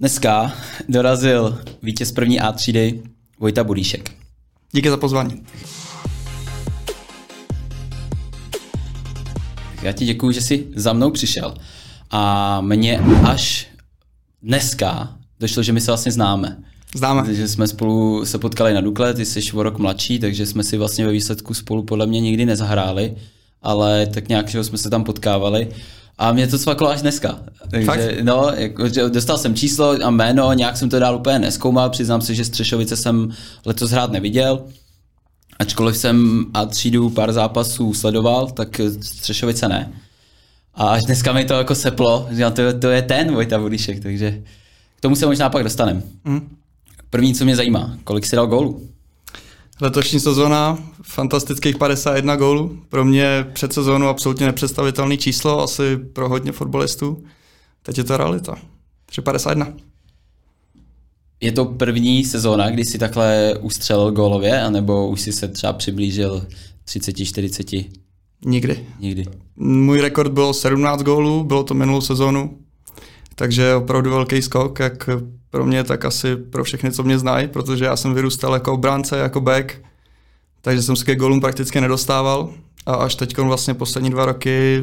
Dneska dorazil vítěz první A třídy Vojta Budíšek. Díky za pozvání. Já ti děkuji, že jsi za mnou přišel. A mně až dneska došlo, že my se vlastně známe. Známe. Takže jsme spolu se potkali na Dukle, ty jsi o rok mladší, takže jsme si vlastně ve výsledku spolu podle mě nikdy nezahráli, ale tak nějak že jsme se tam potkávali. A mě to cvaklo až dneska. Takže, Fakt? no, jako, že dostal jsem číslo a jméno, nějak jsem to dál úplně neskoumal, přiznám se, že Střešovice jsem letos hrát neviděl. Ačkoliv jsem a třídu pár zápasů sledoval, tak Střešovice ne. A až dneska mi to jako seplo, že to, to je ten Vojta Budíšek, takže k tomu se možná pak dostaneme. Mm. První, co mě zajímá, kolik si dal gólů? Letošní sezóna, fantastických 51 gólů. Pro mě před sezónou absolutně nepředstavitelné číslo, asi pro hodně fotbalistů. Teď je to realita. 351. Je to první sezóna, kdy jsi takhle ustřelil gólově, anebo už jsi se třeba přiblížil 30-40? Nikdy. Nikdy. Můj rekord byl 17 gólů, bylo to minulou sezónu. Takže opravdu velký skok, jak pro mě, tak asi pro všechny, co mě znají, protože já jsem vyrůstal jako obránce, jako back, takže jsem se ke gólům prakticky nedostával a až teď vlastně poslední dva roky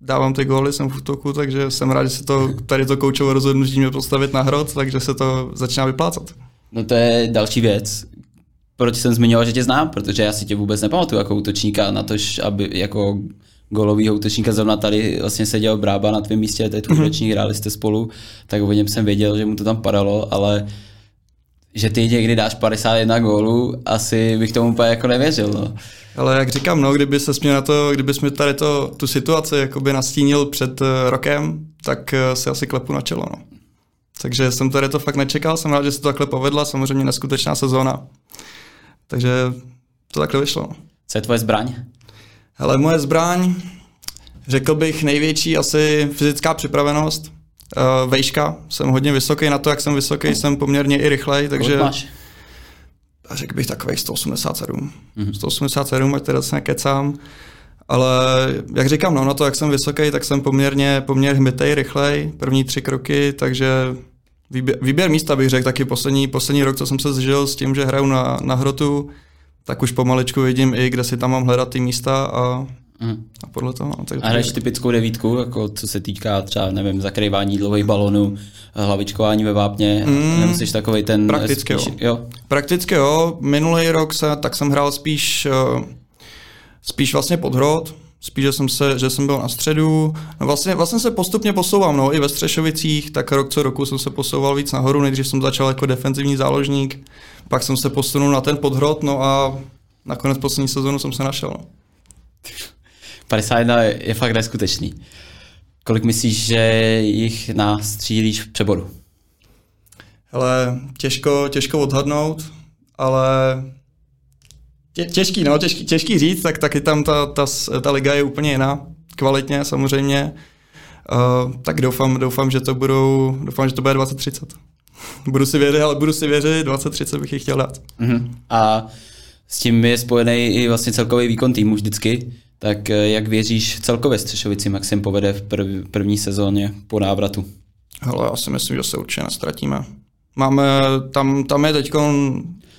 dávám ty góly, jsem v útoku, takže jsem rád, že se to, tady to koučovo rozhodnutí mě postavit na hrot, takže se to začíná vyplácat. No to je další věc. Proč jsem zmiňoval, že tě znám? Protože já si tě vůbec nepamatuju jako útočníka na to, aby jako golovýho útočníka zrovna tady vlastně seděl Brába na tvém místě, tvůj mm-hmm. hráli jste spolu, tak o něm jsem věděl, že mu to tam padalo, ale že ty někdy dáš 51 gólů, asi bych tomu úplně jako nevěřil. No. Ale jak říkám, no, kdyby se mě na to, kdyby jsme tady to, tu situaci jakoby nastínil před uh, rokem, tak uh, si asi klepu na čelo. No. Takže jsem tady to fakt nečekal, jsem rád, že se to takhle povedla, samozřejmě neskutečná sezóna. Takže to takhle vyšlo. No. Co je tvoje zbraň? Hele, moje zbraň, řekl bych největší asi fyzická připravenost. Uh, vejška, jsem hodně vysoký, na to, jak jsem vysoký, jsem poměrně i rychlej, takže... Kolik máš? Řekl bych takových 187. Mm-hmm. 187, ať teda se nekecám. Ale jak říkám, no, na to, jak jsem vysoký, tak jsem poměrně, poměrně hmitej, rychlej, první tři kroky, takže výběr, výběr místa bych řekl taky poslední, poslední rok, co jsem se zžil s tím, že hraju na, na hrotu, tak už pomaličku vidím i, kde si tam mám hledat ty místa a, mm. a podle toho. No, tak a hraješ typickou devítku, jako co se týká třeba, nevím, zakrývání dlouhých balonů, hlavičkování ve vápně, mm, nemusíš takový ten... Prakticky spíš, jo. jo. Prakticky jo, minulý rok se, tak jsem hrál spíš, spíš vlastně pod hrot, spíš, že jsem, se, že jsem byl na středu. No vlastně, vlastně se postupně posouvám, no, i ve Střešovicích, tak rok co roku jsem se posouval víc nahoru, nejdřív jsem začal jako defenzivní záložník, pak jsem se posunul na ten podhrot, no a nakonec poslední sezónu jsem se našel. No. 51 je fakt neskutečný. Kolik myslíš, že jich nastřílíš v přeboru? Hele, těžko, těžko odhadnout, ale tě, těžký, no, těžký, těžký říct, tak taky tam ta, ta, ta liga je úplně jiná, kvalitně samozřejmě. Uh, tak doufám, doufám, že to budou, doufám, že to bude 20-30. budu si věřit, ale budu si věřit, 20-30 bych chtěl dát. Uh-huh. A s tím je spojený i vlastně celkový výkon týmu vždycky. Tak jak věříš celkově Střešovicím, jak se jim povede v prv, první sezóně po návratu? Hele, já si myslím, že se určitě nestratíme. Máme, tam, tam je teď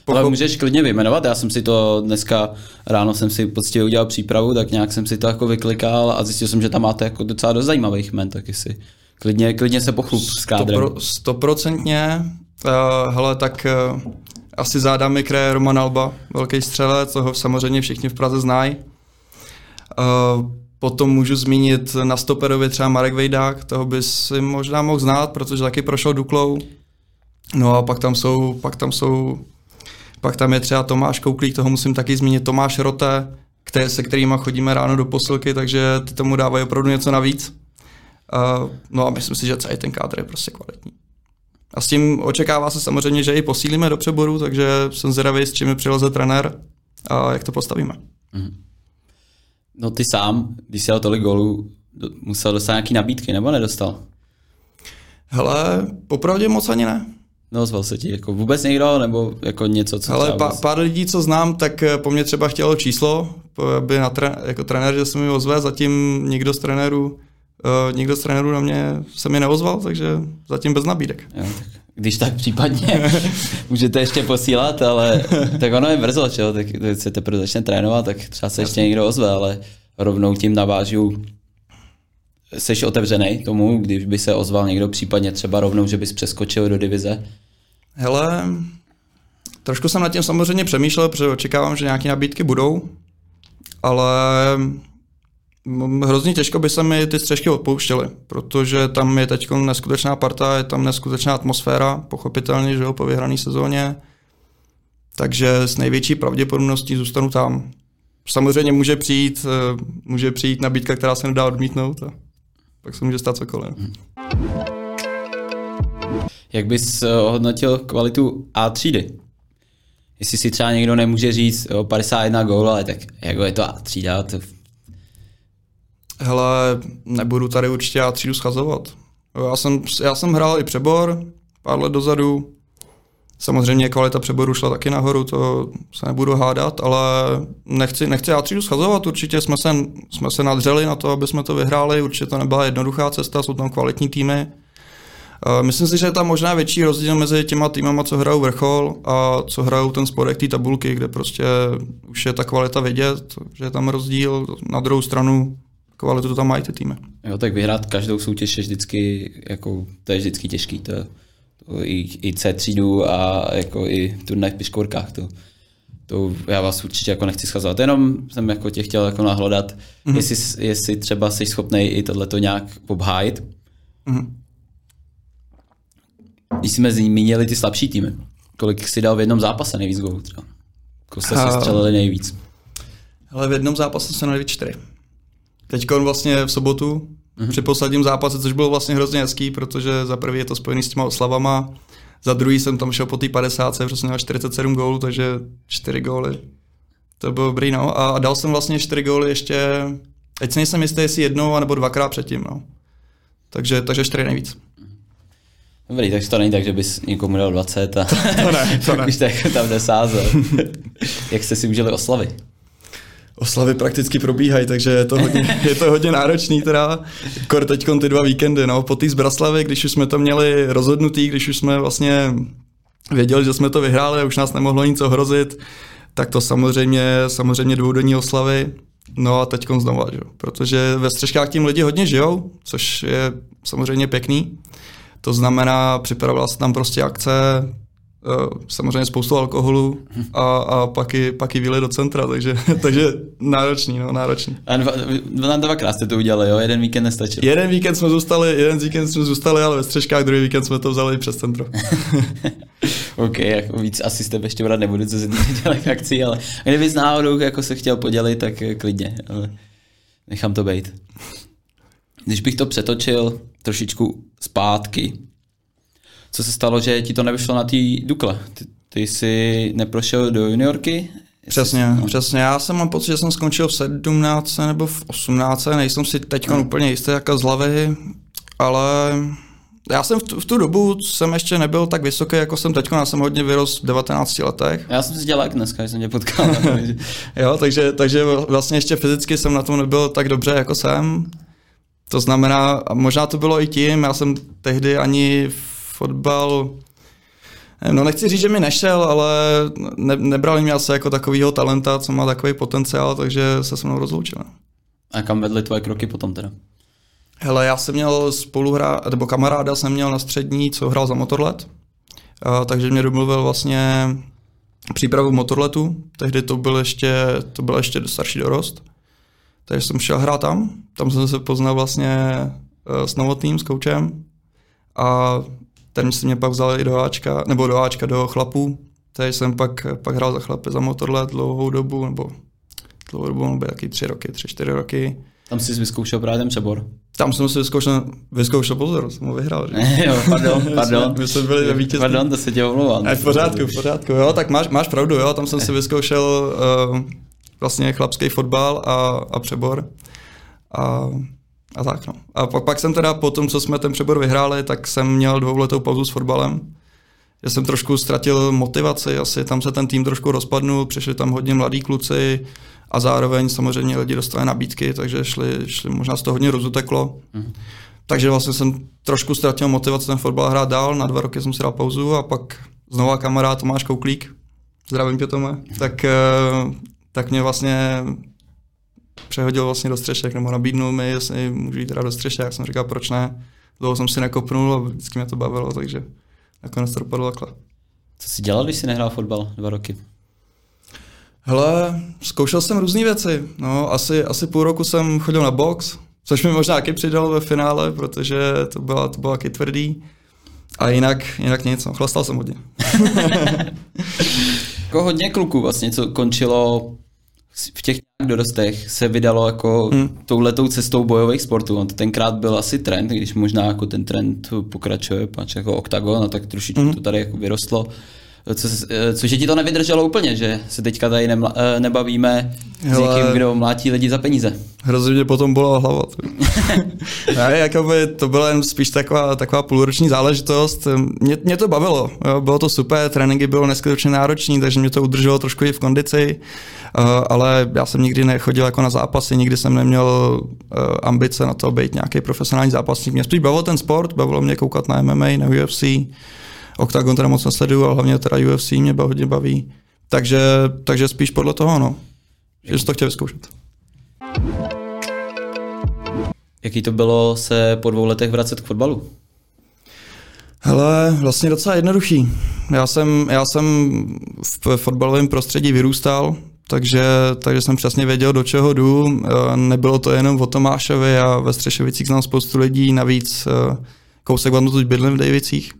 Pochop... Ale můžeš klidně vyjmenovat, já jsem si to dneska ráno jsem si poctivě udělal přípravu, tak nějak jsem si to jako vyklikal a zjistil jsem, že tam máte jako docela dost zajímavých jmen, taky si klidně, klidně se pochlup s kádrem. Stoprocentně, uh, hele, tak uh, asi zádáme kraje Roman Alba, velký střelec, toho samozřejmě všichni v Praze znají. Uh, potom můžu zmínit na stoperově třeba Marek Vejdák, toho by si možná mohl znát, protože taky prošel Duklou. No a pak tam jsou, pak tam jsou pak tam je třeba Tomáš Kouklík, toho musím taky zmínit, Tomáš Rote, které, se kterými chodíme ráno do posilky, takže ty tomu dávají opravdu něco navíc. Uh, no a myslím si, že celý ten kádr je prostě kvalitní. A s tím očekává se samozřejmě, že i posílíme do přeboru, takže jsem zvědavý, s čím mi přileze trenér a jak to postavíme. Mm. No ty sám, když jsi dal tolik gólů, musel dostat nějaký nabídky, nebo nedostal? Hele, popravdě moc ani ne. Neozval se ti jako vůbec někdo, nebo jako něco, co Ale pár, pár lidí, co znám, tak eh, po mně třeba chtělo číslo, aby na tre, jako trenér, že se mi ozve, zatím nikdo z trenérů Uh, nikdo z trenérů na mě se mi neozval, takže zatím bez nabídek. Jo, tak když tak případně můžete ještě posílat, ale tak ono je brzo, čo? tak když se teprve začne trénovat, tak třeba se ještě někdo ozve, ale rovnou tím navážu Jsi otevřený tomu, když by se ozval někdo případně třeba rovnou, že bys přeskočil do divize? Hele, trošku jsem nad tím samozřejmě přemýšlel, protože očekávám, že nějaké nabídky budou, ale hrozně těžko by se mi ty střešky odpouštěly, protože tam je teď neskutečná parta, je tam neskutečná atmosféra, pochopitelně, že jo, po vyhrané sezóně, takže s největší pravděpodobností zůstanu tam. Samozřejmě může přijít, eh, může přijít nabídka, která se nedá odmítnout a pak se může stát cokoliv. Hmm. Jak bys eh, hodnotil kvalitu A třídy? Jestli si třeba někdo nemůže říct o 51 gól, ale tak jako je to A třída, to Hele, nebudu tady určitě já třídu schazovat. Já jsem, já jsem hrál i přebor pár let dozadu. Samozřejmě kvalita přeboru šla taky nahoru, to se nebudu hádat, ale nechci, nechci já třídu schazovat, určitě jsme se, jsme se nadřeli na to, aby jsme to vyhráli, určitě to nebyla jednoduchá cesta, jsou tam kvalitní týmy. Myslím si, že je tam možná větší rozdíl mezi těma týmama, co hrajou vrchol a co hrajou ten spodek té tabulky, kde prostě už je ta kvalita vidět, že je tam rozdíl. Na druhou stranu kvalitu to tam mají ty týmy. Jo, tak vyhrát každou soutěž je vždycky, jako, to je vždycky těžký. To, to i, i C třídu a jako i turnaj v piškvorkách. To, to já vás určitě jako nechci schazovat. Jenom jsem jako tě chtěl jako nahlodat, mm-hmm. jestli, jestli třeba jsi schopný i tohleto nějak obhájit. Mm-hmm. Když jsme zmínili ty slabší týmy, kolik si dal v jednom zápase nejvíc gólů třeba? Kolik jste si střelili nejvíc? Ale v jednom zápase jsem nejvíc čtyři. Teď vlastně v sobotu, mm-hmm. při posledním zápase, což bylo vlastně hrozně hezký, protože za prvý je to spojený s těma oslavama, za druhý jsem tam šel po té 50, prostě měl 47 gólů, takže 4 góly. To bylo dobrý, no. A dal jsem vlastně 4 góly ještě, teď si nejsem jistý, jestli jednou nebo dvakrát předtím, no. Takže, takže 4 nejvíc. Dobrý, takže to není tak, že bys někomu dal 20 a to, to ne, to ne. už tak tam nesázel. Jak jste si užili oslavy? oslavy prakticky probíhají, takže je to hodně, je to hodně náročný teda. Kor teď ty dva víkendy, no, po té z Braslavy, když už jsme to měli rozhodnutý, když už jsme vlastně věděli, že jsme to vyhráli a už nás nemohlo nic ohrozit, tak to samozřejmě, samozřejmě dvoudenní oslavy. No a teď znova, že? protože ve střeškách tím lidi hodně žijou, což je samozřejmě pěkný. To znamená, připravila se tam prostě akce, Eh, samozřejmě spoustu alkoholu a, a pak, i, pak i výlet do centra, takže, takže náročný, no, náročný. A dva, dva, dvakrát jste to udělali, jo? Jeden víkend nestačil. Jeden víkend jsme zůstali, jeden víkend jsme zůstali, ale ve střeškách, druhý víkend jsme to vzali přes centro. OK, jako víc asi jste ještě brát nebudu, co se týče akcí, ale kdyby z náhodou jako se chtěl podělit, tak eh, klidně, ale nechám to být. Když bych to přetočil trošičku zpátky, co se stalo, že ti to nevyšlo na té Dukle? Ty, ty jsi neprošel do juniorky? Přesně, no. přesně. Já jsem mám pocit, že jsem skončil v 17 nebo v 18, nejsem si teď no. úplně jistý jako z hlavy, ale já jsem v tu, v tu dobu jsem ještě nebyl tak vysoký, jako jsem teď, já jsem hodně vyrost v 19 letech. Já jsem si dělal jak dneska, že jsem tě potkal. jo, takže, takže vlastně ještě fyzicky jsem na tom nebyl tak dobře, jako jsem. To znamená, možná to bylo i tím, já jsem tehdy ani fotbal No nechci říct, že mi nešel, ale ne, nebrali mě asi jako takovýho talenta, co má takový potenciál, takže se se mnou rozloučil. A kam vedly tvoje kroky potom teda? Hele, já jsem měl spoluhra, nebo kamaráda jsem měl na střední, co hrál za motorlet, a, takže mě domluvil vlastně přípravu motorletu, tehdy to byl ještě, to byl ještě starší dorost, takže jsem šel hrát tam, tam jsem se poznal vlastně e, s Novotným, s koučem a ten si mě pak vzal i do Ačka, nebo do Ačka do chlapů, takže jsem pak, pak hrál za chlapy za motorlet dlouhou dobu, nebo dlouhou dobu, nebo taky tři roky, tři, čtyři roky. Tam jsi vyzkoušel právě ten přebor? Tam jsem si vyzkoušel, vyzkoušel pozor, jsem ho vyhrál. Že? jo, pardon, pardon. My jsme byli ve vítězství. Pardon, to se tě omlouvám. v pořádku, v pořádku, jo, tak máš, máš pravdu, jo, tam jsem si vyzkoušel uh, vlastně chlapský fotbal a, a přebor. A a tak no. A pak, pak jsem teda po tom, co jsme ten přebor vyhráli, tak jsem měl dvouletou pauzu s fotbalem. že jsem trošku ztratil motivaci, asi tam se ten tým trošku rozpadnul, přišli tam hodně mladí kluci a zároveň samozřejmě lidi dostali nabídky, takže šli, šli možná z toho hodně rozuteklo. Mm. Takže vlastně jsem trošku ztratil motivaci ten fotbal hrát dál, na dva roky jsem si dal pauzu a pak znova kamarád Tomáš Kouklík, zdravím tě Tome, tak, eh, tak mě vlastně přehodil vlastně do střešek, nebo nabídnul mi, jestli můžu jít teda do střešek, jak jsem říkal, proč ne. Dlouho jsem si nekopnul a vždycky mě to bavilo, takže nakonec to dopadlo takhle. Co jsi dělal, když jsi nehrál fotbal dva roky? Hele, zkoušel jsem různé věci. No, asi, asi půl roku jsem chodil na box, což mi možná taky přidalo ve finále, protože to bylo, to bylo taky tvrdý. A jinak, jinak nic, no, chlastal jsem hodně. jako hodně kluků vlastně, co končilo v těch dorostech se vydalo jako hmm. touhletou cestou bojových sportů. On to tenkrát byl asi trend, když možná jako ten trend pokračuje, pač jako oktagon, a tak trošičku hmm. to tady jako vyrostlo. Co, což je ti to nevydrželo úplně, že se teďka tady nemla, eh, nebavíme Hele, s někým, kdo mlátí lidi za peníze. Hrozně mě potom byla hlava. ne, jakoby to byla jen spíš taková, taková půlroční záležitost. Mě, mě to bavilo, jo, bylo to super, tréninky bylo neskutečně náročné, takže mě to udrželo trošku i v kondici, uh, ale já jsem nikdy nechodil jako na zápasy, nikdy jsem neměl uh, ambice na to být nějaký profesionální zápasník. Mě spíš bavil ten sport, bavilo mě koukat na MMA, na UFC, Octagon teda moc nesleduju, ale hlavně teda UFC mě hodně baví. Takže, takže spíš podle toho, no. Že jsi to chtěl vyzkoušet. Jaký to bylo se po dvou letech vracet k fotbalu? Hele, vlastně docela jednoduchý. Já jsem, já jsem v fotbalovém prostředí vyrůstal, takže, takže jsem přesně věděl, do čeho jdu. Eh, nebylo to jenom o Tomášovi, a ve Střešovicích znám spoustu lidí, navíc eh, kousek vám tu bydlím v Dejvicích,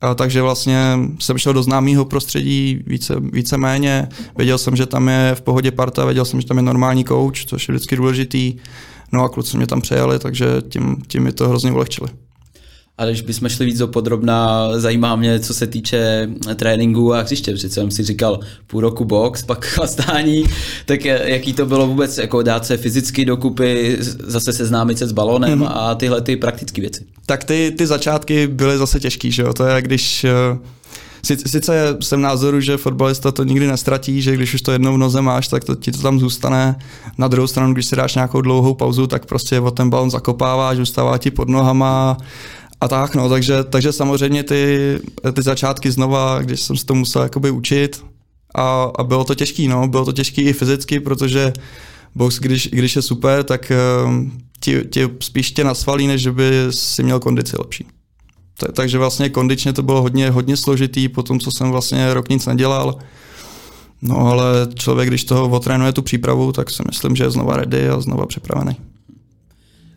a takže vlastně jsem šel do známého prostředí více, víceméně. Věděl jsem, že tam je v pohodě parta, věděl jsem, že tam je normální coach, což je vždycky důležitý. No a kluci mě tam přejali, takže tím, tím mi to hrozně ulehčili. Ale když bychom šli víc do podrobná, zajímá mě, co se týče tréninku a hřiště. Přece jsem si říkal půl roku box, pak chlastání, tak jaký to bylo vůbec jako dát se fyzicky dokupy, zase seznámit se s balonem mm-hmm. a tyhle ty praktické věci. Tak ty, ty začátky byly zase těžký, že jo? To je, když eh, Sice jsem názoru, že fotbalista to nikdy nestratí, že když už to jednou v noze máš, tak to, ti to tam zůstane. Na druhou stranu, když si dáš nějakou dlouhou pauzu, tak prostě o ten balon zakopáváš, zůstává ti pod nohama a tak, no, takže, takže samozřejmě ty, ty začátky znova, když jsem se to musel jakoby učit a, a bylo to těžký, no, bylo to těžký i fyzicky, protože box, když, když je super, tak uh, ti, ti spíš tě nasvalí, než by si měl kondici lepší. Takže vlastně kondičně to bylo hodně, hodně složitý, po tom, co jsem vlastně rok nic nedělal. No ale člověk, když toho otrénuje tu přípravu, tak si myslím, že je znova ready a znova připravený.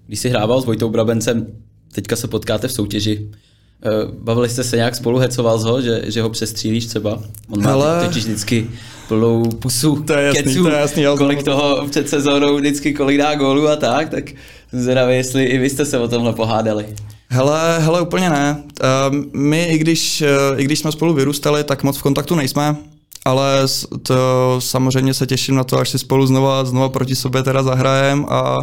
Když jsi hrával s Vojtou Brabencem, teďka se potkáte v soutěži. Eh, bavili jste se nějak spolu, hecoval ho, že, že ho přestřílíš třeba? On má Ale... totiž vždycky plnou pusu to je jasný, keců, to je jasný, kolik toho před sezónou vždycky kolik dá gólu a tak, tak zvědavý, jestli i vy jste se o tomhle pohádali. Hele, hele, úplně ne. Uh, my, i když, uh, i když jsme spolu vyrůstali, tak moc v kontaktu nejsme, ale to samozřejmě se těším na to, až si spolu znova, znova proti sobě teda zahrajem a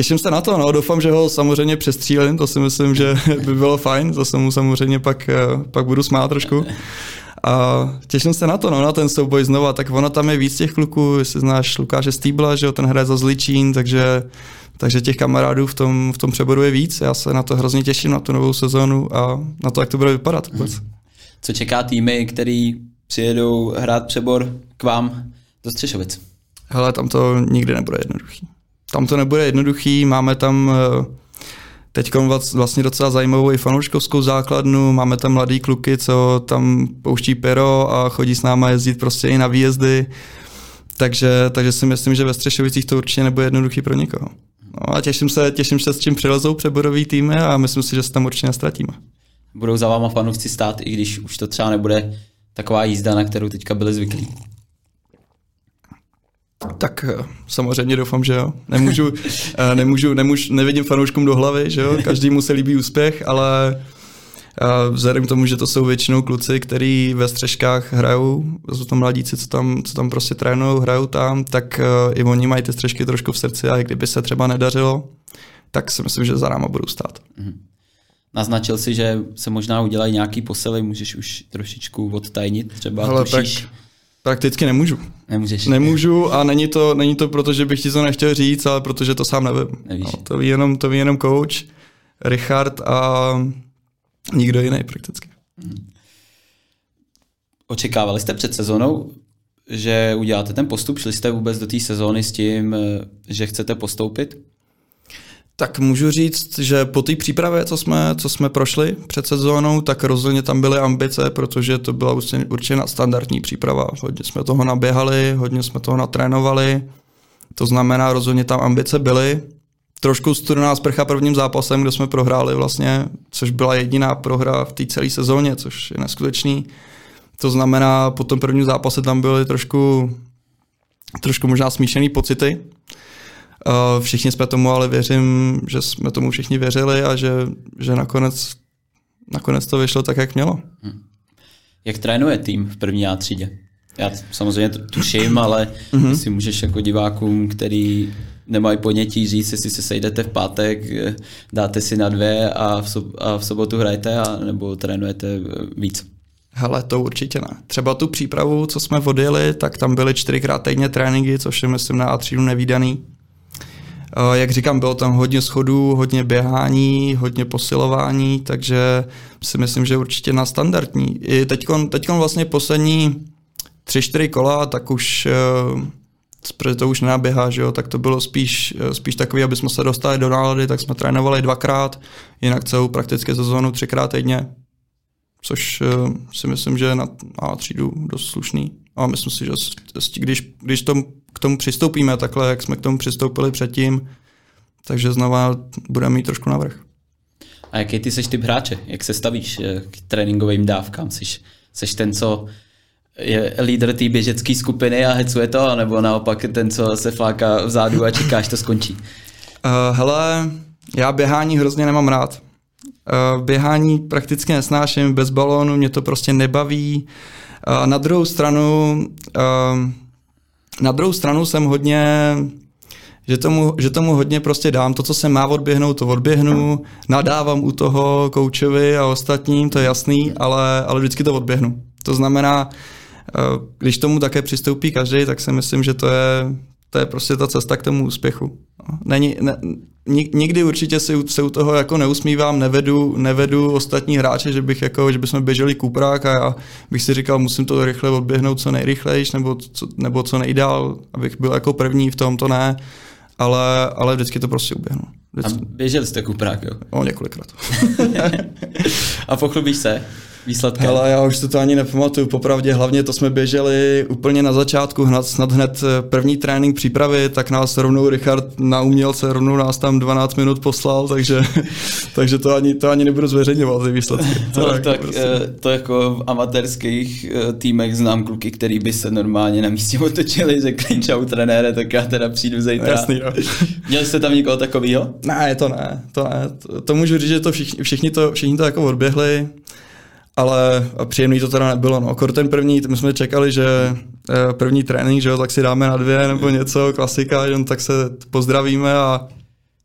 Těším se na to, no. doufám, že ho samozřejmě přestřílím, to si myslím, že by bylo fajn, zase mu samozřejmě pak, eh, pak budu smát trošku. A těším se na to, no, na ten souboj znova, tak ono tam je víc těch kluků, jestli znáš Lukáše Stýbla, že jo, ten hraje za Zličín, takže, takže těch kamarádů v tom, v tom přeboru je víc, já se na to hrozně těším, na tu novou sezónu a na to, jak to bude vypadat vůbec. Co čeká týmy, který přijedou hrát přebor k vám do Střešovic? Hele, tam to nikdy nebude jednoduchý. Tam to nebude jednoduchý, máme tam eh, teď vlastně docela zajímavou i fanouškovskou základnu, máme tam mladý kluky, co tam pouští pero a chodí s náma jezdit prostě i na výjezdy, takže, takže si myslím, že ve Střešovicích to určitě nebude jednoduchý pro nikoho. No a těším se, těším se, s čím přilezou přeborový týmy a myslím si, že se tam určitě nestratíme. Budou za váma fanoušci stát, i když už to třeba nebude taková jízda, na kterou teďka byli zvyklí. Tak eh, samozřejmě doufám, že jo. Nemůžu, eh, nemůžu, nemůžu, nevidím fanouškům do hlavy, že jo. Každý mu se líbí úspěch, ale eh, vzhledem k tomu, že to jsou většinou kluci, kteří ve střežkách hrajou, jsou to mladíci, co tam, co tam prostě trénují, hrajou tam, tak i oni mají ty střežky trošku v srdci a i kdyby se třeba nedařilo, tak si myslím, že za náma budou stát. Mm-hmm. Naznačil si, že se možná udělají nějaký posily, můžeš už trošičku odtajnit, třeba Hele, tušíš. tak prakticky nemůžu. Nemůžeš. Nemůžu a není to, není to proto, že bych ti to nechtěl říct, ale protože to sám nevím. Nevíš. No, to ví jenom, to ví jenom coach, Richard a nikdo jiný prakticky. Očekávali jste před sezónou, že uděláte ten postup? Šli jste vůbec do té sezóny s tím, eh, že chcete postoupit? Tak můžu říct, že po té přípravě, co jsme, co jsme prošli před sezónou, tak rozhodně tam byly ambice, protože to byla určitě, nadstandardní příprava. Hodně jsme toho naběhali, hodně jsme toho natrénovali, to znamená, rozhodně tam ambice byly. Trošku studená sprcha prvním zápasem, kde jsme prohráli vlastně, což byla jediná prohra v té celé sezóně, což je neskutečný. To znamená, po tom prvním zápase tam byly trošku, trošku možná smíšený pocity. Uh, všichni jsme tomu, ale věřím, že jsme tomu všichni věřili a že, že nakonec, nakonec to vyšlo tak, jak mělo. Jak trénuje tým v první A třídě? Já samozřejmě tuším, ale mm-hmm. si můžeš jako divákům, který nemají ponětí říct, jestli se sejdete v pátek, dáte si na dvě a v, sob- a v sobotu hrajete, a, nebo trénujete víc. Hele, to určitě ne. Třeba tu přípravu, co jsme odjeli, tak tam byly čtyřikrát týdně tréninky, což je myslím na A3 nevýdaný. Uh, jak říkám, bylo tam hodně schodů, hodně běhání, hodně posilování, takže si myslím, že určitě na standardní. I teďkon, teďkon vlastně poslední tři, čtyři kola, tak už uh, protože to už nenaběhá, že jo, tak to bylo spíš, spíš takový, aby jsme se dostali do nálady, tak jsme trénovali dvakrát, jinak celou prakticky sezónu třikrát týdně, což si myslím, že na A třídu dost slušný. A myslím si, že když, když tom, k tomu přistoupíme takhle, jak jsme k tomu přistoupili předtím, takže znova budeme mít trošku navrh. A jaký ty seš typ hráče? Jak se stavíš k tréninkovým dávkám? Seš, seš ten, co je lídr té běžecké skupiny a hecuje to, nebo naopak ten, co se fláká vzadu a čeká, až to skončí? Uh, hele, já běhání hrozně nemám rád. Uh, běhání prakticky nesnáším, bez balónu mě to prostě nebaví. Uh, na druhou stranu, uh, na druhou stranu jsem hodně, že tomu, že tomu hodně prostě dám. To, co se má odběhnout, to odběhnu. Nadávám u toho koučovi a ostatním, to je jasný, ale, ale vždycky to odběhnu. To znamená, když tomu také přistoupí každý, tak si myslím, že to je, to je prostě ta cesta k tomu úspěchu. Není, ne, nikdy určitě si, se u toho jako neusmívám, nevedu, nevedu ostatní hráče, že bych jako, že bychom běželi kuprák a já bych si říkal, musím to rychle odběhnout co nejrychlejš, nebo co, nebo co nejdál, abych byl jako první v tom, to ne, ale, ale vždycky to prostě uběhnu. Vždycky. A běželi jste kuprák, jo? O, několikrát. a pochlubíš se? Výsledkem? Ale já už to, to ani nepamatuju, popravdě hlavně to jsme běželi úplně na začátku, hned, snad hned první trénink přípravy, tak nás rovnou Richard na umělce, rovnou nás tam 12 minut poslal, takže, takže to, ani, to ani nebudu zveřejňovat, ty výsledky. To, tak, tak prostě. to jako v amatérských týmech znám kluky, který by se normálně na místě otočili, řekli čau trenére, tak já teda přijdu zítra. Jasný, jo. Měl jste tam někoho takového? Ne, to ne, to ne. To, to můžu říct, že to všichni, všichni, to, všichni to jako odběhli, ale příjemný to teda nebylo. No. Kor ten první, my jsme čekali, že první trénink, že jo, tak si dáme na dvě nebo něco, klasika, že tak se pozdravíme a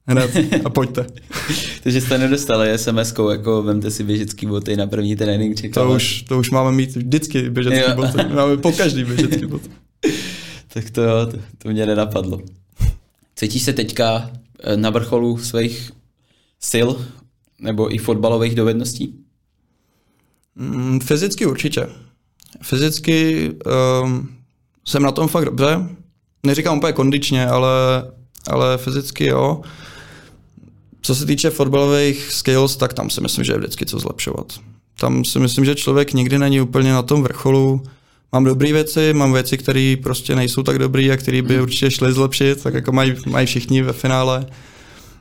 hned a pojďte. Takže jste nedostali sms jako vemte si běžecký boty na první trénink. Čekali. To už, to už máme mít vždycky běžecký jo. boty. Máme po každý běžecký boty. tak to jo, to, to mě nenapadlo. Cítíš se teďka na vrcholu svých sil nebo i fotbalových dovedností? Mm, fyzicky určitě. Fyzicky um, jsem na tom fakt dobře. Neříkám úplně kondičně, ale, ale fyzicky jo. Co se týče fotbalových skills, tak tam si myslím, že je vždycky co zlepšovat. Tam si myslím, že člověk nikdy není úplně na tom vrcholu. Mám dobré věci, mám věci, které prostě nejsou tak dobré a které by hmm. určitě šly zlepšit, tak jako mají, mají všichni ve finále.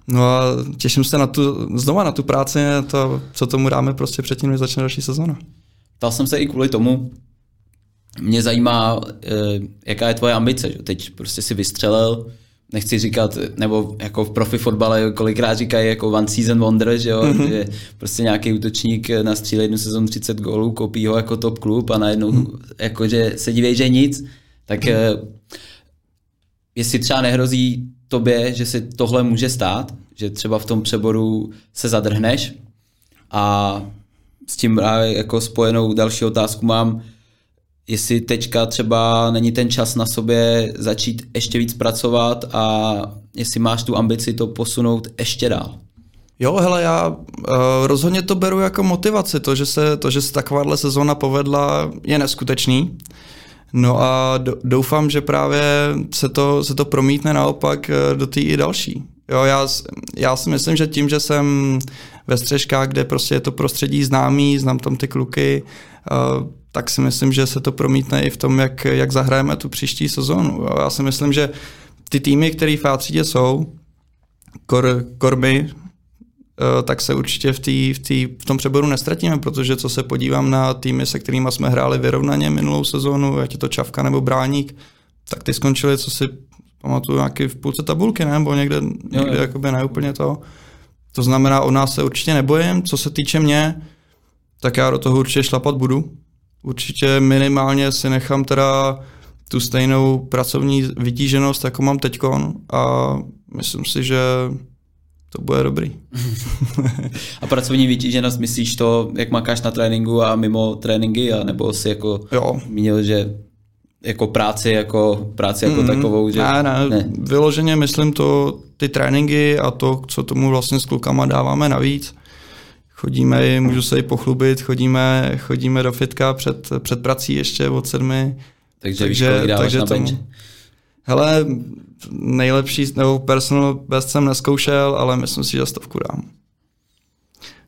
No a těším se na tu, znova na tu práci, to, co tomu dáme prostě předtím, než začne další sezona. Ptal jsem se i kvůli tomu, mě zajímá, jaká je tvoje ambice. Že? Teď prostě si vystřelil, nechci říkat, nebo jako v profi fotbale kolikrát říkají jako one season wonder, že, jo? Mm-hmm. že prostě nějaký útočník nastřílí jednu sezonu 30 gólů, kopí ho jako top klub a najednou mm-hmm. jako, že se diví, že nic, tak mm-hmm. jestli třeba nehrozí tobě, že se tohle může stát, že třeba v tom přeboru se zadrhneš A s tím jako spojenou další otázku mám, jestli teďka třeba není ten čas na sobě začít ještě víc pracovat a jestli máš tu ambici to posunout ještě dál. Jo, hele, já uh, rozhodně to beru jako motivaci. To, že se, to, že se takováhle sezóna povedla, je neskutečný. No a doufám, že právě se to, se to promítne naopak eh, do té i další. Jo, já, já si myslím, že tím, že jsem ve střežkách, kde prostě je to prostředí známý, znám tam ty kluky, uh, tak si myslím, že se to promítne i v tom, jak, jak zahrajeme tu příští sezónu. Jo, já si myslím, že ty týmy, které v A3 jsou, kor, kormy, Eh, tak se určitě v, tý, v, tý, v tom přeboru nestratíme, protože co se podívám na týmy, se kterými jsme hráli vyrovnaně minulou sezónu, ať je to Čavka nebo Bráník, tak ty skončili, co si pamatuju, nějaký v půlce tabulky, ne? nebo někde, někde jakoby neúplně to. To znamená, o nás se určitě nebojím. Co se týče mě, tak já do toho určitě šlapat budu. Určitě minimálně si nechám teda tu stejnou pracovní vytíženost, jako mám teďkon a myslím si, že to bude dobrý. a pracovní vytíženost, myslíš to, jak makáš na tréninku a mimo tréninky, a nebo si jako jo. měl, že jako práci jako, práci jako mm, takovou, že... Ne, ne, ne, vyloženě myslím to, ty tréninky a to, co tomu vlastně s klukama dáváme navíc. Chodíme, můžu se i pochlubit, chodíme, chodíme do fitka před, před prací ještě od sedmi. Takže, takže víš, takže tomu, Hele, nejlepší, nebo personal best jsem neskoušel, ale myslím si, že stovku dám.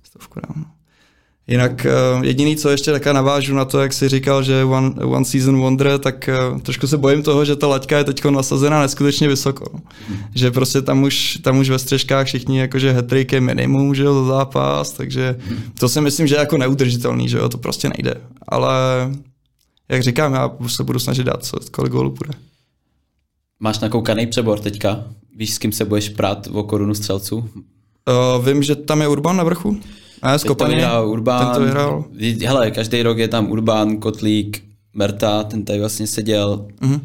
Stovku dám. Jinak uh, jediný, co ještě taká navážu na to, jak jsi říkal, že one, one season wonder, tak uh, trošku se bojím toho, že ta laťka je teď nasazená neskutečně vysoko. Hmm. Že prostě tam už, tam už ve střežkách všichni jakože hat je minimum, že jo, za zápas, takže hmm. to si myslím, že je jako neudržitelný, že jo, to prostě nejde. Ale jak říkám, já se budu snažit dát, co, kolik gólů bude. Máš nakoukaný přebor teďka? Víš, s kým se budeš prát o korunu střelců? Uh, vím, že tam je Urban na vrchu. A z Kopaně. Urban. Ten to vyhrál. Hele, každý rok je tam Urban, Kotlík, Merta, ten tady vlastně seděl. Uh-huh.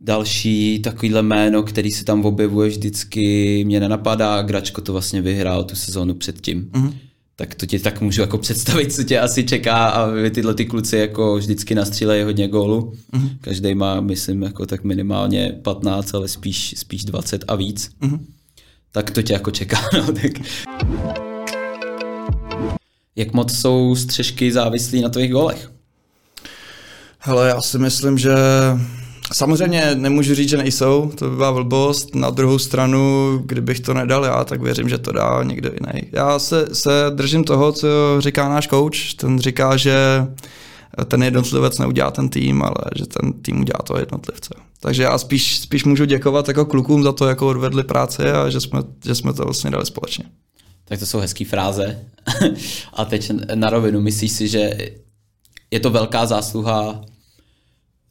Další takovýhle jméno, který se tam objevuje vždycky, mě nenapadá. Gračko to vlastně vyhrál tu sezónu předtím. Uh-huh tak to ti tak můžu jako představit, co tě asi čeká a tyhle ty kluci jako vždycky nastřílejí hodně gólu. Mm-hmm. Každý má, myslím, jako tak minimálně 15, ale spíš, spíš 20 a víc. Mm-hmm. Tak to tě jako čeká. No, tak. Jak moc jsou střežky závislí na tvých golech? Hele, já si myslím, že Samozřejmě nemůžu říct, že nejsou, to by byla blbost. Na druhou stranu, kdybych to nedal já, tak věřím, že to dá někdo jiný. Já se, se držím toho, co říká náš coach. Ten říká, že ten jednotlivec neudělá ten tým, ale že ten tým udělá toho jednotlivce. Takže já spíš, spíš můžu děkovat jako klukům za to, jako odvedli práci a že jsme, že jsme to vlastně dali společně. Tak to jsou hezké fráze. a teď na rovinu, myslíš si, že je to velká zásluha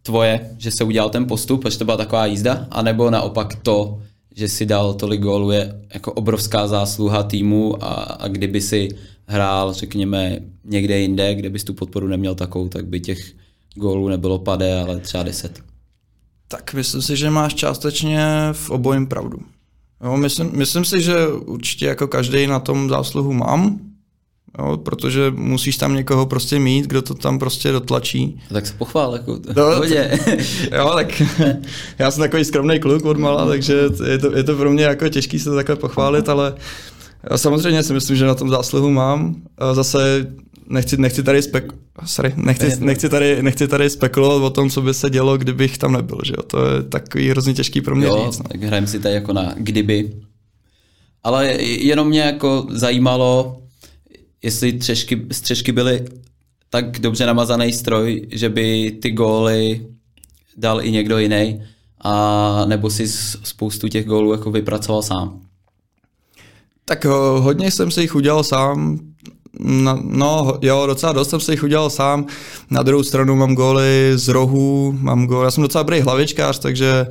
tvoje, že se udělal ten postup, že to byla taková jízda, anebo naopak to, že si dal tolik gólů, je jako obrovská zásluha týmu a, a kdyby si hrál, řekněme, někde jinde, kde bys tu podporu neměl takovou, tak by těch gólů nebylo pade, ale třeba deset. Tak myslím si, že máš částečně v obojím pravdu. Jo, myslím, myslím si, že určitě jako každý na tom zásluhu mám, Jo, protože musíš tam někoho prostě mít, kdo to tam prostě dotlačí. Tak se pochvál, jako no, to, Jo, tak já jsem takový skromný kluk od mala, takže je to, je to pro mě jako těžký se to takhle pochválit, ale samozřejmě si myslím, že na tom zásluhu mám. Zase nechci, nechci tady spek... Sorry, nechci, nechci, tady, nechci tady spekulovat o tom, co by se dělo, kdybych tam nebyl, že jo? To je takový hrozně těžký pro mě jo, říct. No. tak hrajeme si tady jako na kdyby. Ale jenom mě jako zajímalo, jestli třešky, střežky byly tak dobře namazaný stroj, že by ty góly dal i někdo jiný, a nebo si spoustu těch gólů jako vypracoval sám? Tak eh, hodně jsem si jich udělal sám, No, no, jo, docela dost jsem si jich udělal sám. Na druhou stranu mám góly z rohu, mám góly, já jsem docela dobrý hlavičkář, takže,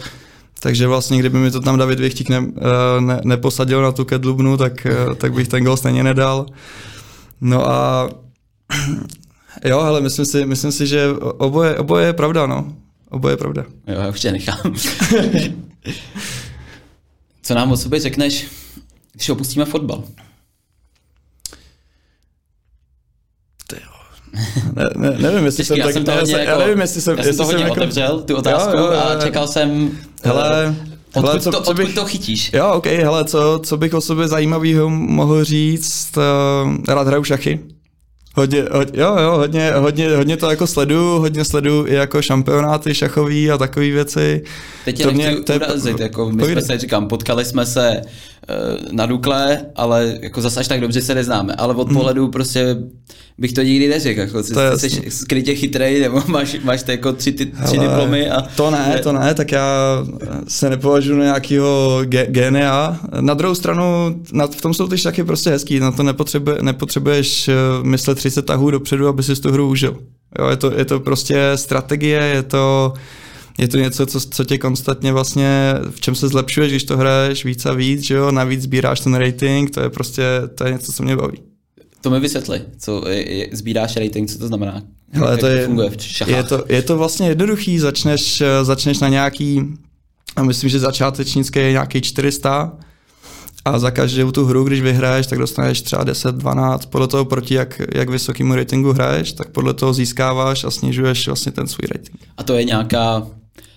takže vlastně kdyby mi to tam David Vichtík ne, eh, ne, neposadil na tu kedlubnu, tak, eh, tak bych ten gól stejně nedal. No a jo, ale myslím si, myslím si, že oboje, oboje je pravda, no. Oboje je pravda. Jo, já už tě nechám. Co nám o sobě řekneš, když opustíme fotbal? Ne, ne, nevím, jestli Těžký, jsem já tak, jsem to já, jako, nevím, jestli jsem, já jsem to hodně jako, otevřel, tu otázku, Jo, jo, jo, a čekal jsem, Hele, odkud, hele, co- to, co odkud bych- to chytíš. Jo, ok, hele, co, co bych o sobě zajímavého mohl říct, uh, rád hraju šachy. Hodně, hodně, jo, jo, hodně, hodně, hodně to jako sleduju, hodně sleduju i jako šampionáty šachový a takové věci. Teď tě To mě- to je- urazit, jako my jsme se, říkám, potkali jsme se uh, na Dukle, ale jako zase až tak dobře se neznáme, ale od pohledu prostě bych to nikdy neřekl, jako jsi, Hmm. Jsi skrytě chytrej, nebo máš, máš ty jako tři, ty, tři Hele, diplomy a... To ne, to ne, tak já se nepovažuji na nějakého ge- génia. Na druhou stranu, na, v tom jsou ty šachy prostě hezký, na to nepotřebuje, nepotřebuješ eh, myslet 30 tahů dopředu, aby si tu hru užil. Jo, je, to, je to prostě strategie, je to, je to něco, co, co tě konstantně vlastně, v čem se zlepšuješ, když to hraješ víc a víc, že jo, navíc sbíráš ten rating, to je prostě, to je něco, co mě baví. To mi vysvětli, co je, je, sbíráš rating, co to znamená? Hele, Jak to je, funguje v šachách? je, to, je to vlastně jednoduchý, začneš, eh, začneš na nějaký, a myslím, že začátečnický je nějaký 400 a za každou tu hru, když vyhraješ, tak dostaneš třeba 10, 12, podle toho proti jak, jak vysokýmu ratingu hraješ, tak podle toho získáváš a snižuješ vlastně ten svůj rating. A to je nějaká,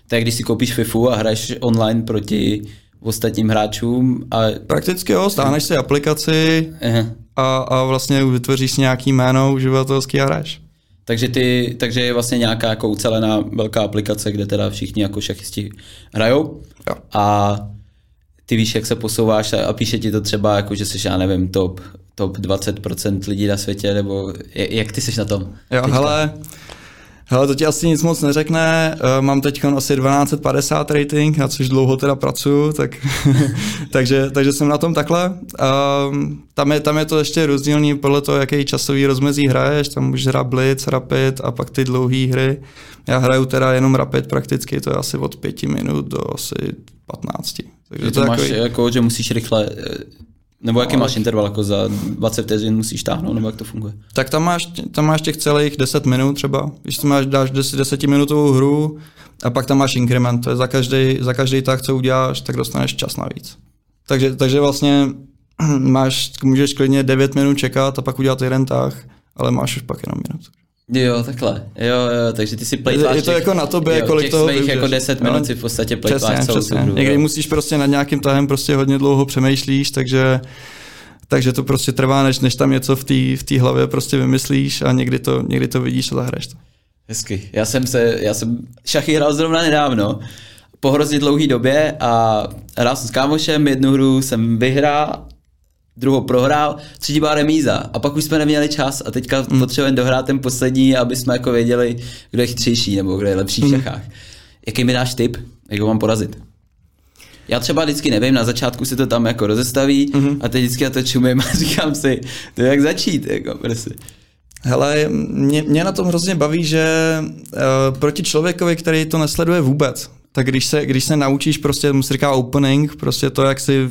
to je když si koupíš FIFU a hraješ online proti ostatním hráčům a Prakticky jo, stáhneš si aplikaci Aha. a, a vlastně vytvoříš nějaký jméno uživatelský a hraješ. Takže, ty, takže je vlastně nějaká jako ucelená velká aplikace, kde teda všichni jako šachisti hrajou Jo. a ty víš, jak se posouváš a, a píše ti to třeba, jako, že jsi, já nevím, top, top 20% lidí na světě, nebo jak, ty jsi na tom? Jo, teďka? hele, hele, to ti asi nic moc neřekne. Uh, mám teď asi 1250 rating, na což dlouho teda pracuju, tak, takže, takže jsem na tom takhle. Um, tam, je, tam je to ještě rozdílný podle toho, jaký časový rozmezí hraješ. Tam můžeš hrát Blitz, Rapid a pak ty dlouhé hry. Já hraju teda jenom Rapid prakticky, to je asi od 5 minut do asi 15. Takže Že to to máš, takový, jako, že musíš rychle, eh, nebo jaký No, máš interval, jako za 20 vteřin musíš táhnout, nebo jak to funguje? Tak tam máš, tam máš těch celých 10 minut třeba. Když tam máš, dáš 10, 10 minutovou hru a pak tam máš inkrement. To je za každý, za každý tah, co uděláš, tak dostaneš čas navíc. Takže, takže vlastně máš, můžeš klidně 9 minut čekat a pak udělat jeden tah, ale máš už pak jenom minut. Jo, takhle. Jo, jo, takže ty si plejtváš Je to těch- jako na tobě, jo, kolik těch toho svých jako využiješ. 10 Jo. minut si v podstatě plejtváš Přesně, celou tu přesně. hru. Někdy jo. musíš prostě nad nějakým tahem prostě hodně dlouho přemýšlíš, takže takže to prostě trvá, než, než tam něco v té v té hlavě prostě vymyslíš a někdy to, někdy to vidíš a zahraješ to. Hezky. Já jsem se, já jsem šachy hrál zrovna nedávno, po hrozně dlouhé době a hrál jsem s kámošem, jednu hru jsem vyhrál, druhou prohrál, třetí byla remíza a pak už jsme neměli čas a teďka mm. potřebujeme dohrát ten poslední, aby jsme jako věděli, kdo je chytřejší nebo kdo je lepší v šachách. Jaký mi dáš tip, jak ho mám porazit? Já třeba vždycky nevím, na začátku se to tam jako rozestaví mm-hmm. a teď vždycky na to čumím a říkám si, to je jak začít, jako prostě. Hele, mě, mě na tom hrozně baví, že uh, proti člověkovi, který to nesleduje vůbec, tak když se, když se naučíš prostě, mu se říká opening, prostě to, jak si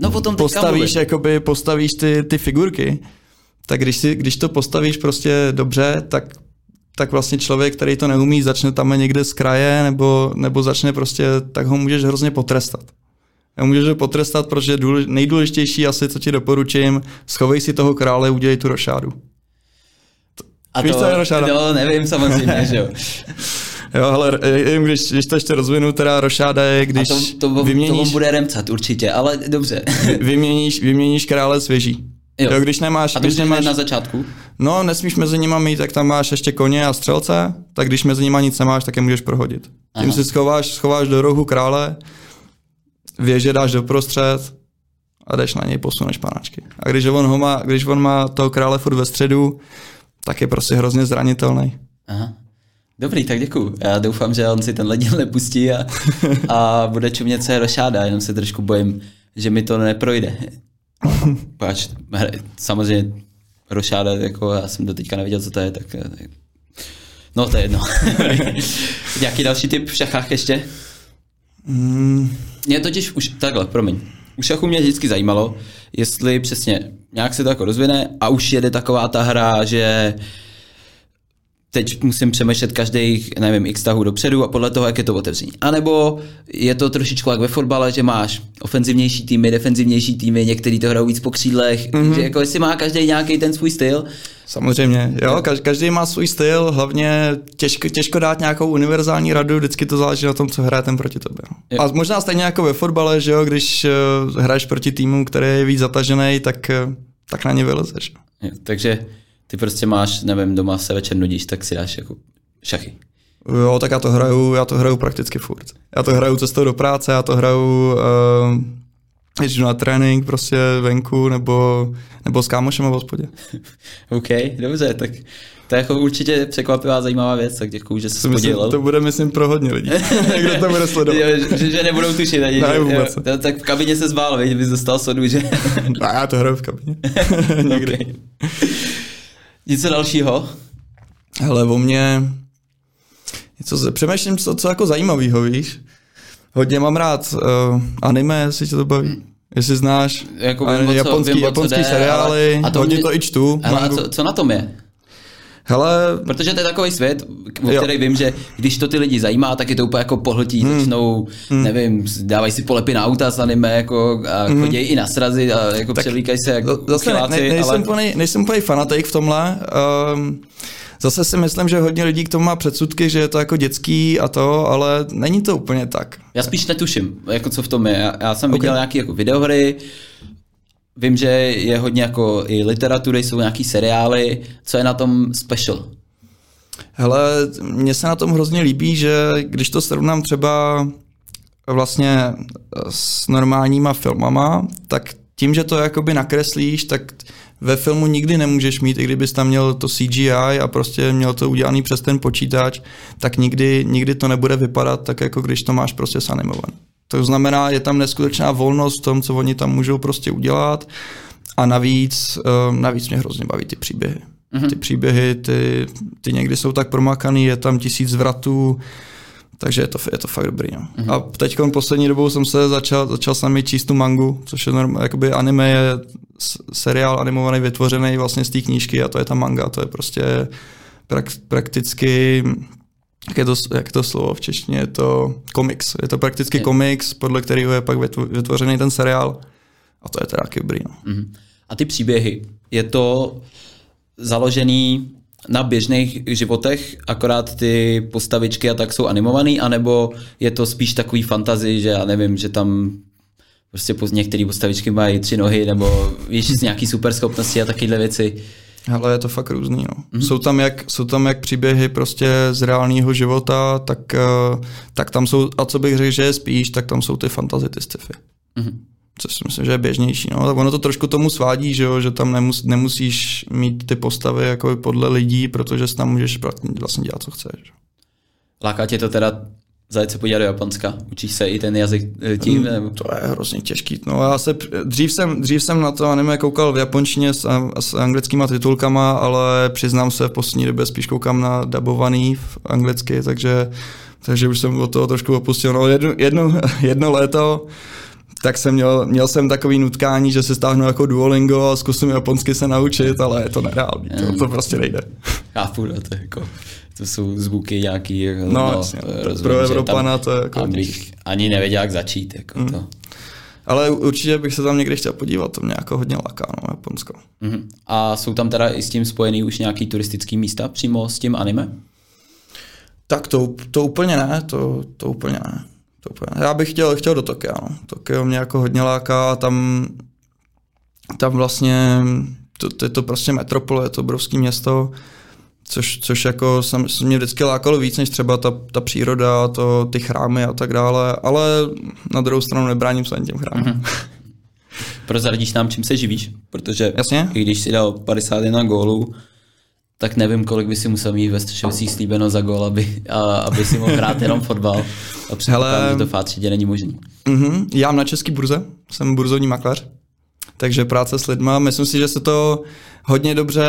No, o tom teďka postavíš, jakoby postavíš ty, ty figurky, tak když, si, když to postavíš prostě dobře, tak tak vlastně člověk, který to neumí, začne tam někde z kraje nebo, nebo začne prostě, tak ho můžeš hrozně potrestat. A můžeš ho potrestat, protože důlež, nejdůležitější asi, co ti doporučím, schovej si toho krále, udělej tu rošádu. A Víš, to, co je rošáda? no, nevím samozřejmě, že jo. Jo, jen když, když to ještě rozvinu, teda rošáda je, když a to, to, vyměníš, to bude remcat určitě, ale dobře. vyměníš, vyměníš krále svěží. Jo. Jo. když nemáš, A to když nemáš... na začátku? no nesmíš mezi nima mít, tak tam máš ještě koně a střelce, tak když mezi nima nic nemáš, tak je můžeš prohodit. Tím Aha. si schováš, schováš do rohu krále, věže dáš do prostřed a jdeš na něj, posuneš panáčky. A když on, ho má, když on má toho krále furt ve středu, tak je prostě hrozně zranitelný. Aha. Dobrý, tak děkuju. Já doufám, že on si tenhle díl nepustí a, a bude čumět se rošáda, jenom se trošku bojím, že mi to neprojde. Páč, samozřejmě rošáda, jako já jsem do teďka nevěděl, co to je, tak eh, no to je jedno. Nějaký další typ v šachách ještě? Mm, Mě totiž už, takhle, promiň. U šachu mě vždycky zajímalo, jestli přesně nějak se to jako rozvine a už jede taková ta hra, že teď musím přemýšlet každých, nevím, x tahů dopředu a podle toho, jak je to otevření. A nebo je to trošičku jak ve fotbale, že máš ofenzivnější týmy, defenzivnější týmy, některý to hrajou víc po křídlech, mm-hmm. že jako jestli má každý nějaký ten svůj styl. Samozřejmě, jo, každý má svůj styl, hlavně těžko, těžko dát nějakou univerzální radu, vždycky to záleží na tom, co hraje ten proti tobě. Jo. A možná stejně jako ve fotbale, že jo, když uh, hraješ proti týmu, který je víc zatažený, tak, uh, tak na ně vylezeš. Jo, takže ty prostě máš, nevím, doma se večer nudíš, tak si dáš jako šachy. Jo, tak já to hraju, já to hraju prakticky furt. Já to hraju cestou do práce, já to hraju uh, když na trénink prostě venku nebo, nebo s kámošem v hospodě. OK, dobře, tak to je jako určitě překvapivá zajímavá věc, tak děkuji, že jsi to podělil. To bude, myslím, pro hodně lidí, kdo to bude sledovat. že, že, nebudou tušit ani. Ne, vůbec. Jo, tak v kabině se zbál, víš, bys dostal sodu, že? A já to hraju v kabině. Někdy. Okay. Něco dalšího? Hele, o mě... Něco, přemýšlím, co, co jako zajímavého, víš? Hodně mám rád uh, anime, jestli tě to baví. Jestli znáš jako vím, co, japonský, vím, japonský jde, seriály, a to hodně mě... to i čtu. Hele, a co, co na tom je? Hele, Protože to je takový svět, o který vím, že když to ty lidi zajímá, tak je to úplně jako pohltí, hmm. začnou, hmm. nevím, dávají si polepy na auta s anime, jako, a hmm. chodí i na srazy a jako převlíkají se jako Zase ne, ne, nejsem, ale... plný, nejsem úplný fanatik v tomhle. Um, Zase si myslím, že hodně lidí k tomu má předsudky, že je to jako dětský a to, ale není to úplně tak. Já spíš netuším, jako co v tom je. Já, já jsem okay. viděl nějaké jako videohry, vím, že je hodně jako i literatury, jsou nějaký seriály. Co je na tom special? Hele, mně se na tom hrozně líbí, že když to srovnám třeba vlastně s normálníma filmama, tak tím, že to jakoby nakreslíš, tak ve filmu nikdy nemůžeš mít, i kdybys tam měl to CGI a prostě měl to udělaný přes ten počítač, tak nikdy, nikdy to nebude vypadat tak, jako když to máš prostě sanimované. To znamená, je tam neskutečná volnost v tom, co oni tam můžou prostě udělat a navíc, eh, navíc mě hrozně baví ty příběhy. Mm-hmm. Ty příběhy, ty, ty někdy jsou tak promakaný, je tam tisíc zvratů, takže je to, je to fakt dobrý. No. Mm-hmm. A teď poslední dobou jsem se začal, začal sami číst tu mangu, což je normálně, jakoby anime je seriál animovaný, vytvořený vlastně z té knížky a to je ta manga, to je prostě prak, prakticky jak je, to, jak to slovo v češtině, je to komiks. Je to prakticky je. komiks, podle kterého je pak vytvořený ten seriál. A to je teda dobrý. No. Mm-hmm. A ty příběhy, je to založený na běžných životech, akorát ty postavičky a tak jsou animovaný, anebo je to spíš takový fantazy, že já nevím, že tam prostě některé postavičky mají tři nohy, nebo víš, z nějaký superschopnosti a takovéhle věci. Ale je to fakt různý. No. Mm-hmm. Jsou, tam jak, jsou tam jak příběhy prostě z reálného života, tak, uh, tak tam jsou, a co bych řekl, že je spíš, tak tam jsou ty fantasy, ty sci-fi. Mm-hmm což si myslím, že je běžnější. No. Tak ono to trošku tomu svádí, že, jo, že tam nemus, nemusíš mít ty postavy jako podle lidí, protože tam můžeš vlastně dělat, co chceš. Láká tě to teda zajet se podívat do Japonska? Učíš se i ten jazyk eh, tím? Mm, nebo? To je hrozně těžký. No, já se, dřív, jsem, dřív jsem na to anime koukal v japonštině s, s anglickýma titulkama, ale přiznám se, v poslední době spíš koukám na dabovaný v anglicky, takže, takže už jsem od toho trošku opustil. No, jedno, jedno, jedno léto tak jsem měl, měl jsem takový nutkání, že se stáhnu jako Duolingo a zkusím japonsky se naučit, ale je to nereálný, to, to prostě nejde. Chápu, no, to, jako, to jsou zvuky nějaký, jako, no, no jasně, rozumím, pro Evropana to je jako... Abych ani nevěděl, jak začít, jako mm. to. Ale určitě bych se tam někdy chtěl podívat, to mě jako hodně láká, no, Japonsko. Mm-hmm. A jsou tam teda i s tím spojený už nějaký turistický místa přímo s tím anime? Tak to, to úplně ne, to, to úplně ne. To úplně. Já bych chtěl, chtěl do Tokia. No. Tokio mě jako hodně láká a tam, tam vlastně to, to, je to prostě metropole, je to obrovské město, což, což jako jsem, mě vždycky lákalo víc, než třeba ta, ta příroda, to, ty chrámy a tak dále, ale na druhou stranu nebráním se ani těm chrámům. Mm-hmm. Prozradíš nám, čím se živíš? Protože Jasně? i když si dal 51 gólů, tak nevím, kolik by si musel mít ve Střešovicích slíbeno za gol, aby, a, aby si mohl hrát jenom fotbal. A předpokládám, že to fakt není možný. Uh-huh. Já mám na český burze, jsem burzovní makléř, takže práce s lidma. Myslím si, že se to hodně dobře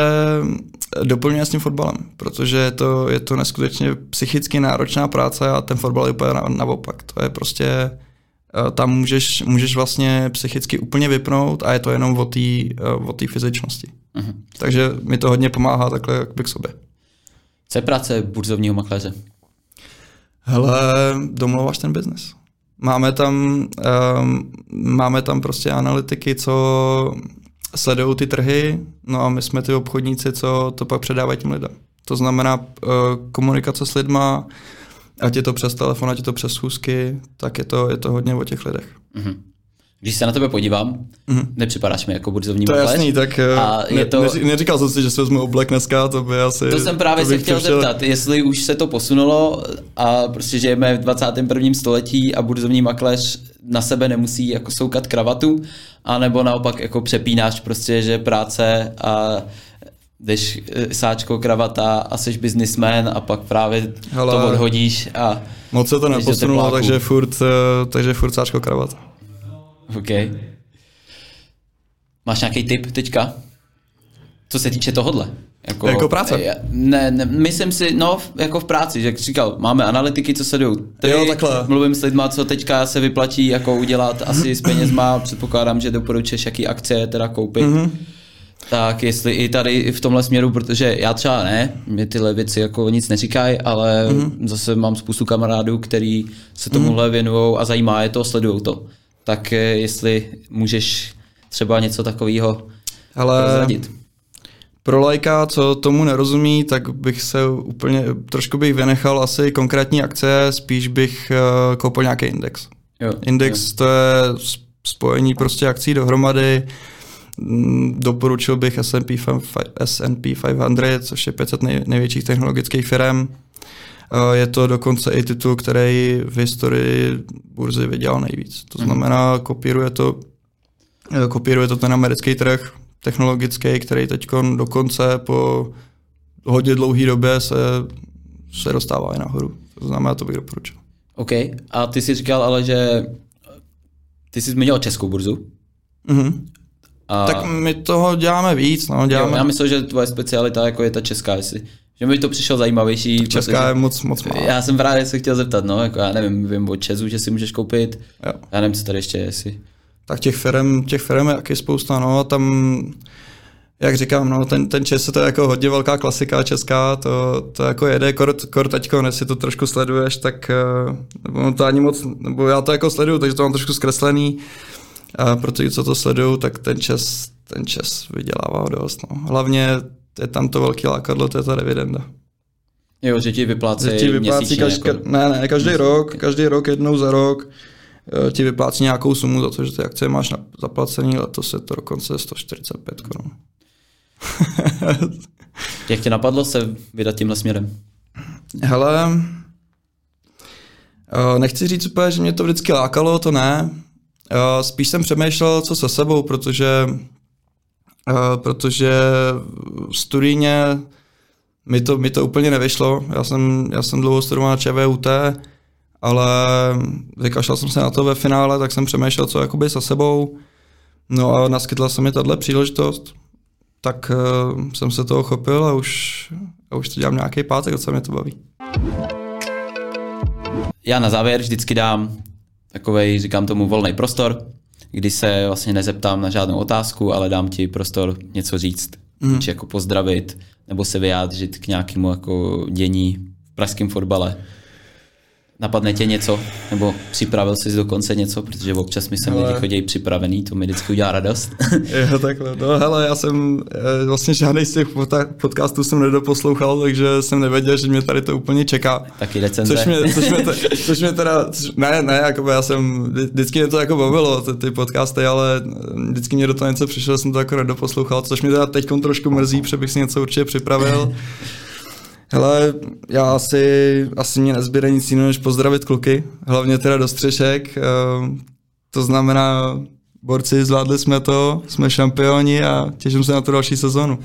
doplňuje s tím fotbalem, protože je to, je to neskutečně psychicky náročná práce a ten fotbal je úplně naopak. To je prostě, eh, tam můžeš, můžeš vlastně psychicky úplně vypnout a je to jenom o té eh, fyzičnosti. Uh-huh. Takže mi to hodně pomáhá takhle k sobě. Co je práce burzovního makléře? Hele, domluváš ten biznes. Máme tam, um, máme tam prostě analytiky, co sledují ty trhy, no a my jsme ty obchodníci, co to pak předávají těm lidem. To znamená uh, komunikace s lidma, ať je to přes telefon, ať je to přes schůzky, tak je to, je to hodně o těch lidech. Mm-hmm. Když se na tebe podívám, mm-hmm. nepřipadáš mi jako burzovní To je jasný, tak eh, A ne, je to... neříkal jsem si, že si vezmu oblek dneska, to by asi... To jsem právě to se chtěl přišel- zeptat, jestli už se to posunulo a prostě žijeme v 21. století a burzovní makléř na sebe nemusí jako soukat kravatu, anebo naopak jako přepínáš prostě, že práce a jdeš eh, sáčko, kravata a jsi businessman a pak právě Hele. to odhodíš a Moc se to neposunulo, takže furt, eh, takže furt sáčko kravat. OK. Máš nějaký tip teďka? Co se týče tohodle? Jako, Jako práce? Ne, ne, myslím si, no, jako v práci, že jak říkal, máme analytiky, co se jdou. Jo, takhle. Mluvím s lidma, co teďka se vyplatí jako udělat asi s penězma, předpokládám, že doporučuješ, jaký akcie teda koupit. Mhm. Mm-hmm. Tak jestli i tady i v tomhle směru, protože já třeba ne, mě tyhle věci jako nic neříkají, ale Mhm. mm-hmm. zase mám spoustu kamarádů, který se tomuhle mm-hmm. věnují a zajímá je to, sledují to. Tak eh, jestli můžeš třeba něco takového Ale prozradit. pro lajka, co tomu nerozumí, tak bych se úplně, trošku bych vynechal asi konkrétní akce, spíš bych uh, koupil nějaký index. Jo, Index to je spojení prostě akcí dohromady. Mm, Doporučil bych S&P, fi- fi- S&P 500, což je 500 nej, největších technologických firm. Eh, Je to dokonce i titul, který v historii burzy vydělal nejvíc. To znamená, kopíruje to, eh, kopíruje to ten americký trh technologický, který teď dokonce po hodně dlouhé době se, se dostává i nahoru. To znamená, to bych doporučil. OK. A ty jsi říkal ale, že ty jsi zmiňoval českou burzu. Mhm. A Tak my toho děláme víc, no, jo, děláme. já myslím, že tvoje specialita jako je ta česká, jestli, že mi to přišlo zajímavější. Česká je moc, moc malá. Já jsem právě se chtěl zeptat, no, jako já nevím, vím o Česu, že si můžeš koupit, Jo. já nevím, co tady ještě je, jestli. Tak těch firm, těch firm je taky spousta, no, tam, jak říkám, no, ten, ten Čes je to jako hodně velká klasika česká, to, to jako jede, kort, kort teďko, jestli to trošku sleduješ, tak, eh, nebo to ani moc, nebo já to jako sleduju, takže to mám trošku zkreslený, a pro ty, co to sledují, tak ten Čes, ten Čes vydělává dost, no. Hlavně je tam to velký lákadlo, to je ta dividenda. Jo, že ti vyplácí, Že ti vyplácí měsíčně, každý, jako, ne, ne, každý rok, každý rok jednou za rok eh, ti vyplácí nějakou sumu za to, že ty akcie máš na, zaplacený, letos je to dokonce 145 korun. Jak tě napadlo se vydat tímhle směrem? Hele, eh, nechci říct úplně, že mě to vždycky lákalo, to ne. Eh, Spíš jsem přemýšlel, co se sebou, protože, protože studijně mi to, mi to úplně nevyšlo. Já jsem, já jsem dlouho studoval na ČVUT, ale vykašlal jsem se na to ve finále, tak jsem přemýšlel, co jakoby se sebou. No a naskytla se mi tahle příležitost, tak uh, jsem se toho chopil a už, a už to dělám nějaký pátek, co mě to baví. Já na závěr vždycky dám takovej, říkám tomu, volný prostor, kdy se vlastně nezeptám na žádnou otázku, ale dám ti prostor něco říct, mm. či jako pozdravit, nebo se vyjádřit k nějakému jako dění v pražském fotbale. Napadne tě něco, nebo připravil jsi dokonce něco, protože občas mi sem lidi chodí připravený, to mi vždycky udělá radost. Jo, takhle. No hele, já jsem eh, vlastně žádný z těch podcastů jsem nedoposlouchal, takže jsem nevěděl, že mě tady to úplně čeká. Taky recenze. Což mě, což mě, te, což mě teda, což, ne, ne, jako já jsem, vždy- vždycky mě to jako bavilo, ty, ty podcasty, ale vždycky mě do toho něco přišlo, jsem to jako nedoposlouchal, což mě teda teď trošku mrzí, protože bych si něco určitě připravil. Hele, já asi, asi mě nezbyde nic jiného, než pozdravit kluky, hlavně teda do střešek, eh, to znamená, borci, zvládli jsme to, jsme šampioni a těším se na tu další sezonu.